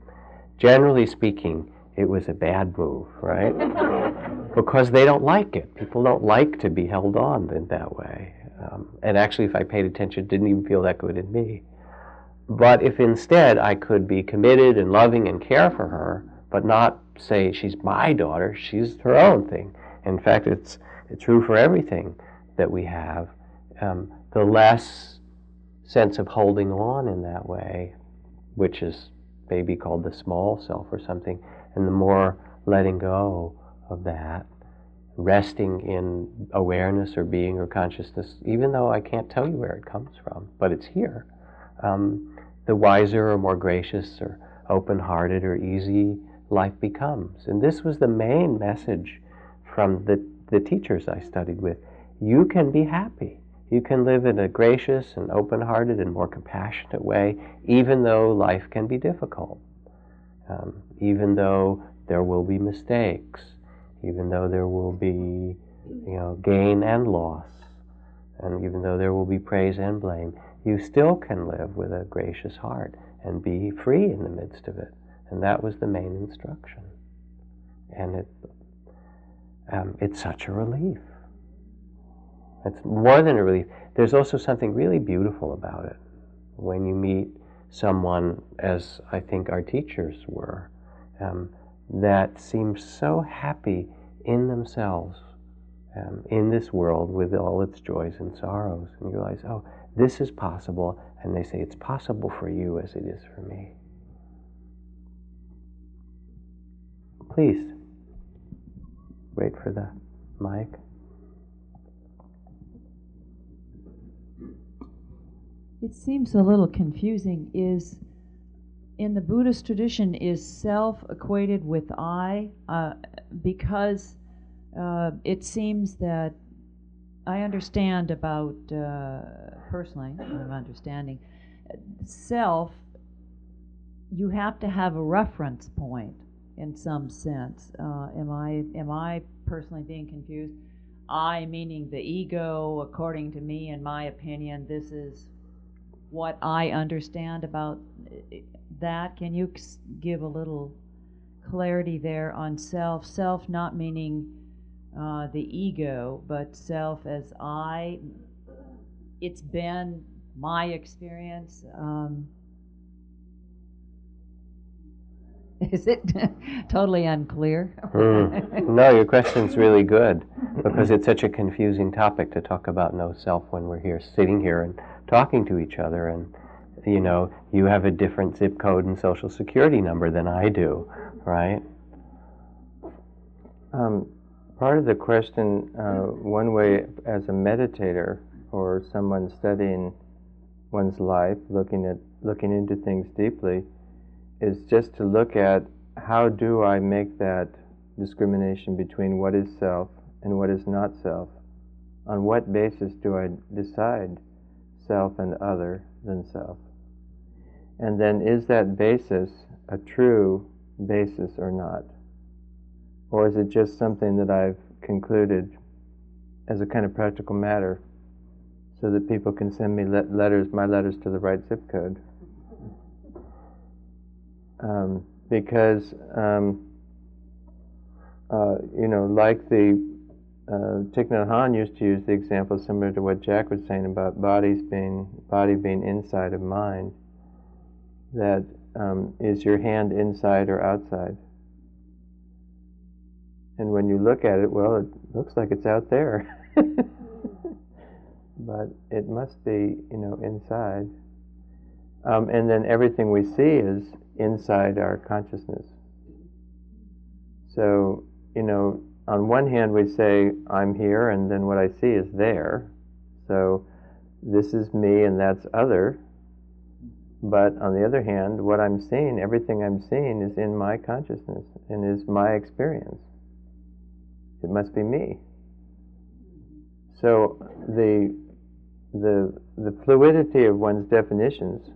Generally speaking, it was a bad move, right? because they don't like it. People don't like to be held on in that way. Um, and actually, if I paid attention, it didn't even feel that good in me. But if instead I could be committed and loving and care for her, but not say she's my daughter, she's her own thing. In fact, it's, it's true for everything that we have. Um, the less sense of holding on in that way, which is maybe called the small self or something, and the more letting go of that, resting in awareness or being or consciousness, even though I can't tell you where it comes from, but it's here, um, the wiser or more gracious or open hearted or easy life becomes. And this was the main message from the, the teachers I studied with. You can be happy you can live in a gracious and open hearted and more compassionate way, even though life can be difficult, um, even though there will be mistakes, even though there will be you know, gain and loss, and even though there will be praise and blame, you still can live with a gracious heart and be free in the midst of it. And that was the main instruction. And it, um, it's such a relief. It's more than a relief. There's also something really beautiful about it when you meet someone, as I think our teachers were, um, that seems so happy in themselves, um, in this world with all its joys and sorrows. And you realize, oh, this is possible. And they say, it's possible for you as it is for me. Please, wait for the mic. It seems a little confusing. Is in the Buddhist tradition, is self equated with I? Uh, because uh, it seems that I understand about, uh, personally, I'm understanding, self, you have to have a reference point in some sense. Uh, am I am I personally being confused? I meaning the ego, according to me and my opinion, this is what I understand about that. Can you give a little clarity there on self? Self not meaning uh, the ego, but self as I. It's been my experience. Um, is it totally unclear? mm. No, your question's really good because it's such a confusing topic to talk about no self when we're here, sitting here and talking to each other. And, you know, you have a different zip code and social security number than I do, right? Um, part of the question, uh, one way as a meditator or someone studying one's life, looking at looking into things deeply, is just to look at how do I make that discrimination between what is self and what is not self. On what basis do I decide self and other than self? And then is that basis a true basis or not? Or is it just something that I've concluded as a kind of practical matter so that people can send me le- letters, my letters to the right zip code? Um, because, um, uh, you know, like the uh, Thich Nhat Hanh used to use the example similar to what Jack was saying about bodies being body being inside of mind. That um, is your hand inside or outside? And when you look at it, well, it looks like it's out there. but it must be, you know, inside. Um, and then everything we see is inside our consciousness. So, you know, on one hand, we say, I'm here, and then what I see is there. So, this is me, and that's other. But on the other hand, what I'm seeing, everything I'm seeing, is in my consciousness and is my experience. It must be me. So the the the fluidity of one's definitions,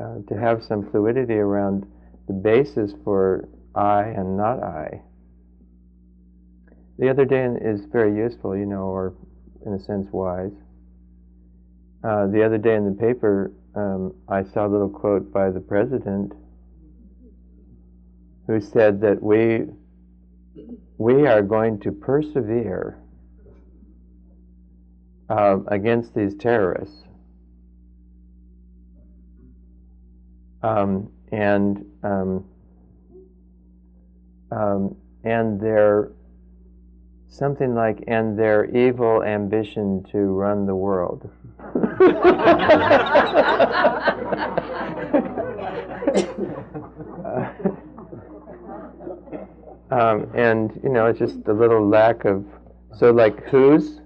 uh, to have some fluidity around the basis for I and not I. The other day is very useful, you know, or in a sense wise. Uh, the other day in the paper, um, I saw a little quote by the president who said that we we are going to persevere uh, against these terrorists. Um, and um, um, and their something like and their evil ambition to run the world. uh, um, and you know, it's just a little lack of. So, like, whose,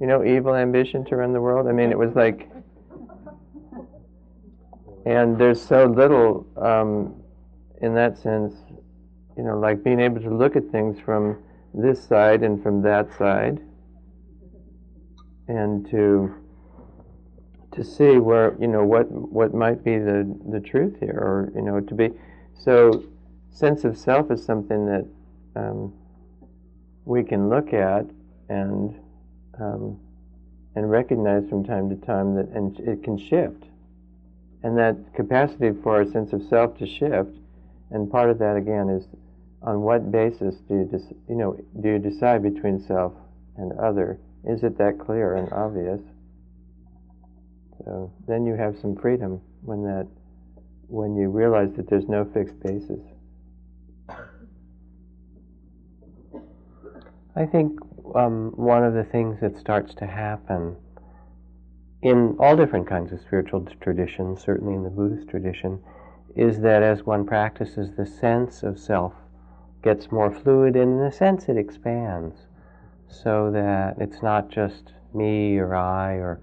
you know, evil ambition to run the world? I mean, it was like, and there's so little um, in that sense, you know, like being able to look at things from this side and from that side, and to to see where you know what what might be the the truth here, or you know, to be so sense of self is something that um, we can look at and um, and recognize from time to time that and it can shift, and that capacity for our sense of self to shift, and part of that again is on what basis do you you know do you decide between self and other? Is it that clear and obvious? So then you have some freedom when that when you realize that there's no fixed basis. I think um, one of the things that starts to happen in all different kinds of spiritual traditions, certainly in the Buddhist tradition, is that as one practices, the sense of self gets more fluid, and in a sense, it expands, so that it's not just me or I or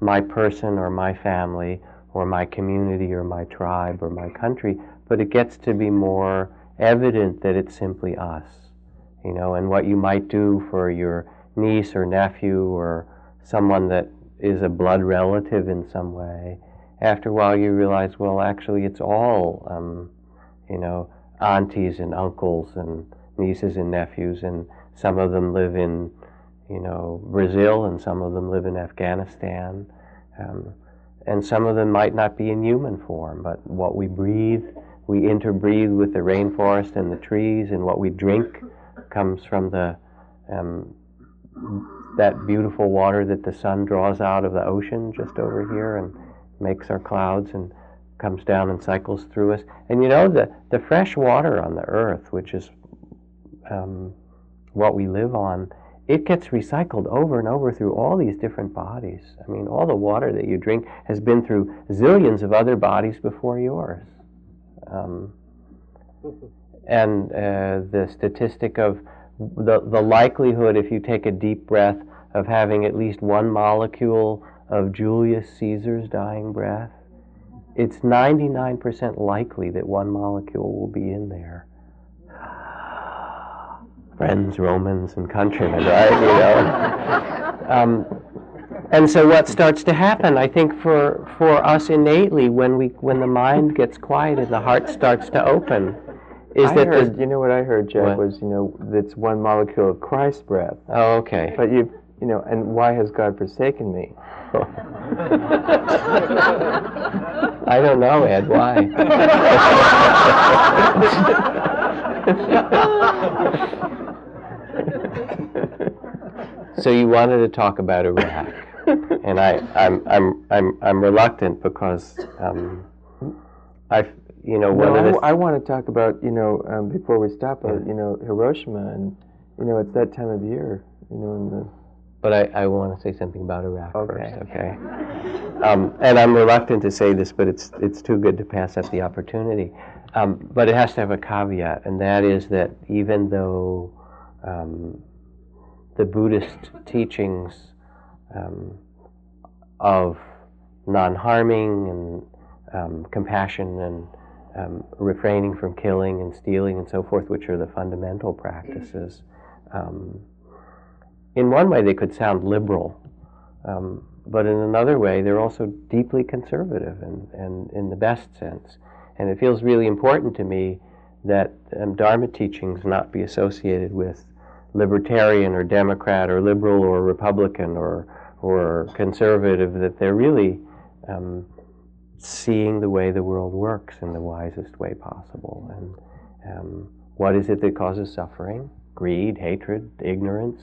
my person or my family or my community or my tribe or my country, but it gets to be more evident that it's simply us, you know, and what you might do for your niece or nephew or someone that is a blood relative in some way. After a while, you realize, well, actually, it's all, um, you know, aunties and uncles and nieces and nephews, and some of them live in, you know, Brazil, and some of them live in Afghanistan, um, and some of them might not be in human form, but what we breathe, we interbreathe with the rainforest and the trees, and what we drink comes from the um, that beautiful water that the sun draws out of the ocean just over here and makes our clouds. And comes down and cycles through us. And you know, the, the fresh water on the earth, which is um, what we live on, it gets recycled over and over through all these different bodies. I mean, all the water that you drink has been through zillions of other bodies before yours. Um, and uh, the statistic of the, the likelihood, if you take a deep breath, of having at least one molecule of Julius Caesar's dying breath, it's 99% likely that one molecule will be in there. Friends, Romans, and countrymen, right? You know. Um, and so, what starts to happen, I think, for for us innately, when we when the mind gets quiet and the heart starts to open, is I that heard, the, you know what I heard, Jack, What? was you know that's one molecule of Christ's breath. oh, okay. But you, you know, and why has God forsaken me? I don't know, Ed. Why? so you wanted to talk about Iraq, and I, I'm, I'm, I'm, I'm reluctant because um, I, you know, one No, of the I, I want to talk about you know um, before we stop, uh, you know, Hiroshima, and you know it's that time of year, you know, in the But I, I want to say something about Iraq Okay. first, okay? Um, and I'm reluctant to say this, but it's, it's too good to pass up the opportunity. Um, but it has to have a caveat, and that is that even though um, the Buddhist teachings um, of non harming and um, compassion and um, refraining from killing and stealing and so forth, which are the fundamental practices, um, in one way they could sound liberal, um, but in another way they're also deeply conservative and, and in the best sense. And it feels really important to me that um, Dharma teachings not be associated with libertarian or Democrat or liberal or Republican or, or conservative, that they're really um, seeing the way the world works in the wisest way possible. And um, what is it that causes suffering? Greed, hatred, ignorance,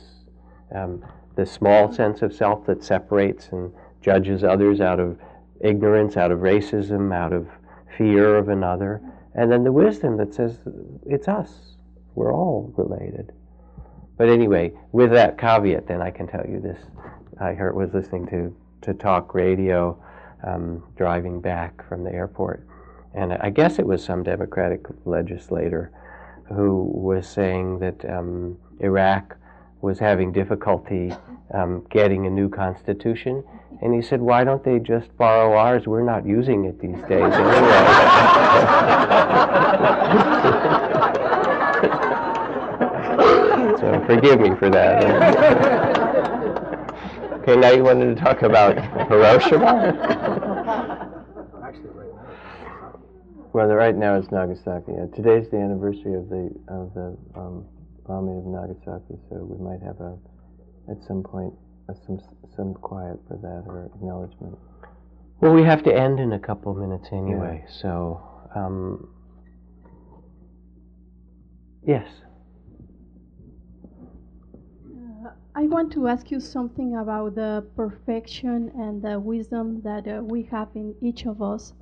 um, the small sense of self that separates and judges others out of ignorance, out of racism, out of fear of another, and then the wisdom that says it's us. We're all related. But anyway, with that caveat, then I can tell you this. I heard was listening to, to talk radio um, driving back from the airport, and I guess it was some Democratic legislator who was saying that um, Iraq was having difficulty um, getting a new constitution. And he said, Why don't they just borrow ours? We're not using it these days anyway. so forgive me for that. okay, now you wanted to talk about Hiroshima? Actually, right now. well, right now it's Nagasaki. Yeah. Today's the anniversary of the of the um, bombing of Nagasaki, so we might have a at some point uh, some some quiet for that or acknowledgement. Well, we have to end in a couple of minutes anyway, so. Um, yes. Uh, I want to ask you something about the perfection and the wisdom that uh, we have in each of us.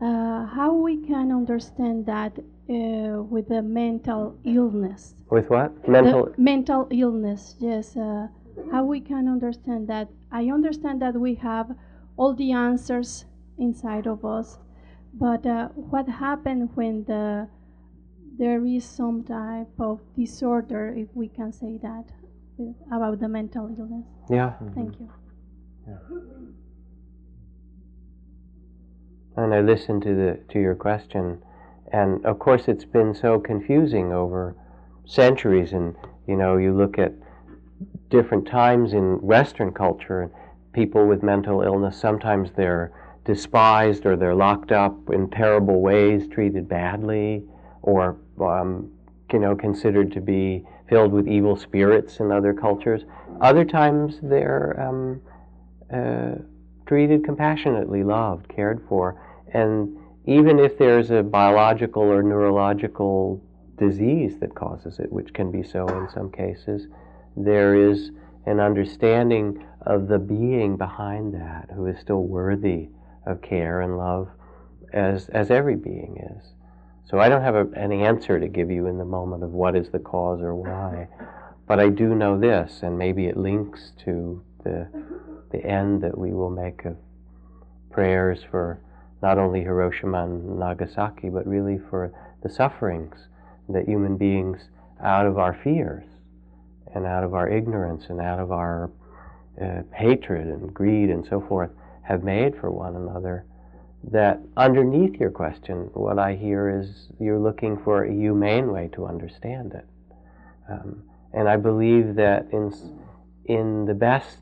Uh, how we can understand that uh, with the mental illness? With what? Mental. The mental illness, yes. Uh, how we can understand that? I understand that we have all the answers inside of us, but uh, what happens when the there is some type of disorder, if we can say that, with- about the mental illness? Yeah. Thank you. and I listened to the to your question, and of course it's been so confusing over centuries. And you know, you look at different times in Western culture, and people with mental illness sometimes they're despised or they're locked up in terrible ways, treated badly, or um, you know considered to be filled with evil spirits in other cultures. Other times they're um, uh, treated compassionately, loved, cared for, and even if there's a biological or neurological disease that causes it, which can be so in some cases, there is an understanding of the being behind that who is still worthy of care and love as, as every being is. So I don't have a, an answer to give you in the moment of what is the cause or why, but I do know this, and maybe it links to the, the end that we will make of prayers for not only Hiroshima and Nagasaki, but really for the sufferings that human beings, out of our fears and out of our ignorance and out of our uh, hatred and greed and so forth, have made for one another. That underneath your question, what I hear is you're looking for a humane way to understand it. Um, and I believe that in, in the best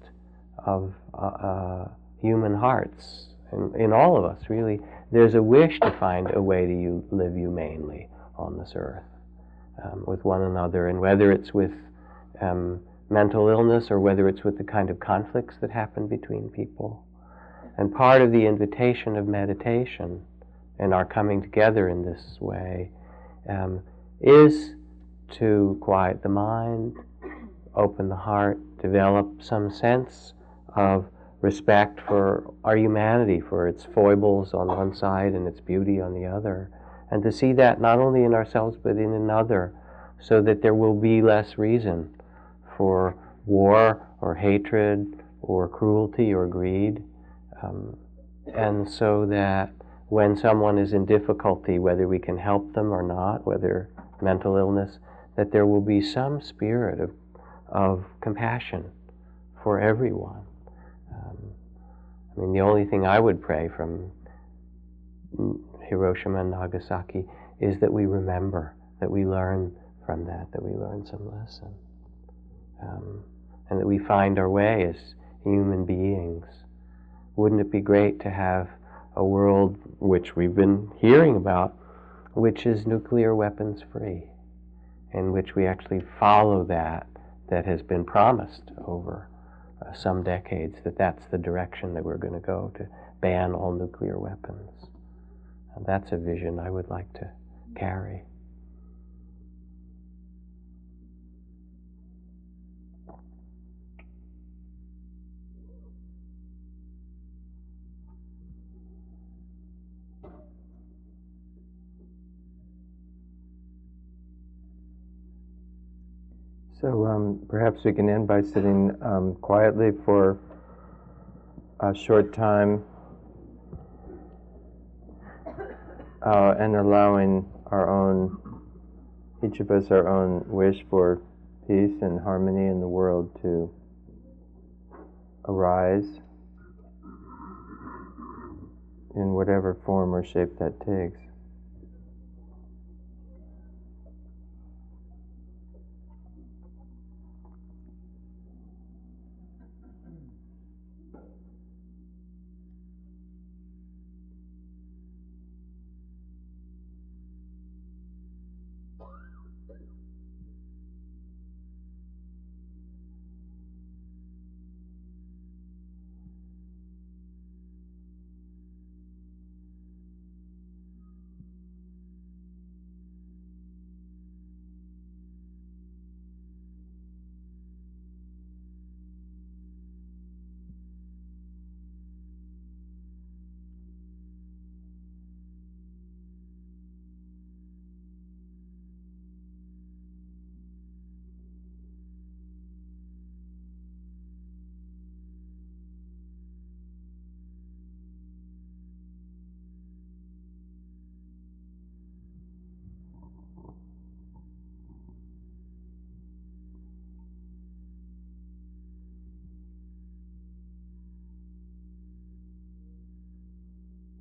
of uh, uh, human hearts, in, in all of us, really, there's a wish to find a way to you, live humanely on this earth um, with one another, and whether it's with um, mental illness or whether it's with the kind of conflicts that happen between people. And part of the invitation of meditation and our coming together in this way um, is to quiet the mind, open the heart, develop some sense of respect for our humanity, for its foibles on one side and its beauty on the other, and to see that not only in ourselves but in another, so that there will be less reason for war or hatred or cruelty or greed, um, and so that when someone is in difficulty, whether we can help them or not, whether mental illness, that there will be some spirit of, of compassion for everyone. Um, I mean, the only thing I would pray from Hiroshima and Nagasaki is that we remember, that we learn from that, that we learn some lesson, um, and that we find our way as human beings. Wouldn't it be great to have a world which we've been hearing about, which is nuclear weapons free, in which we actually follow that that has been promised over uh, some decades that that's the direction that we're going to go to ban all nuclear weapons. And that's a vision I would like to carry. So um, perhaps we can end by sitting um, quietly for a short time uh, and allowing our own, each of us, our own wish for peace and harmony in the world to arise in whatever form or shape that takes.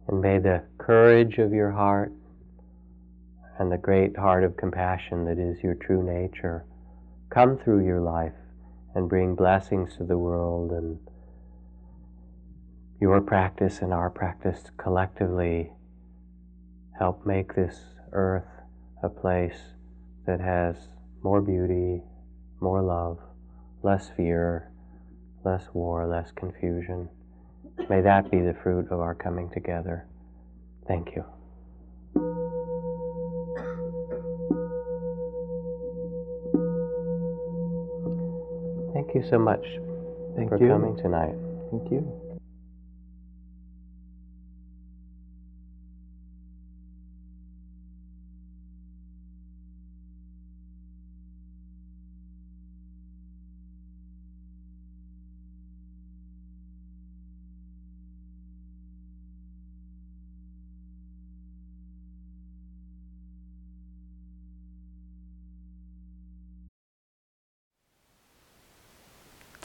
And may the courage of your heart and the great heart of compassion that is your true nature come through your life and bring blessings to the world and your practice and our practice collectively help make this earth a place that has more beauty, more love, less fear, less war, less confusion. May that be the fruit of our coming together. Thank you. Thank you so much Thank for you. coming tonight. Thank you.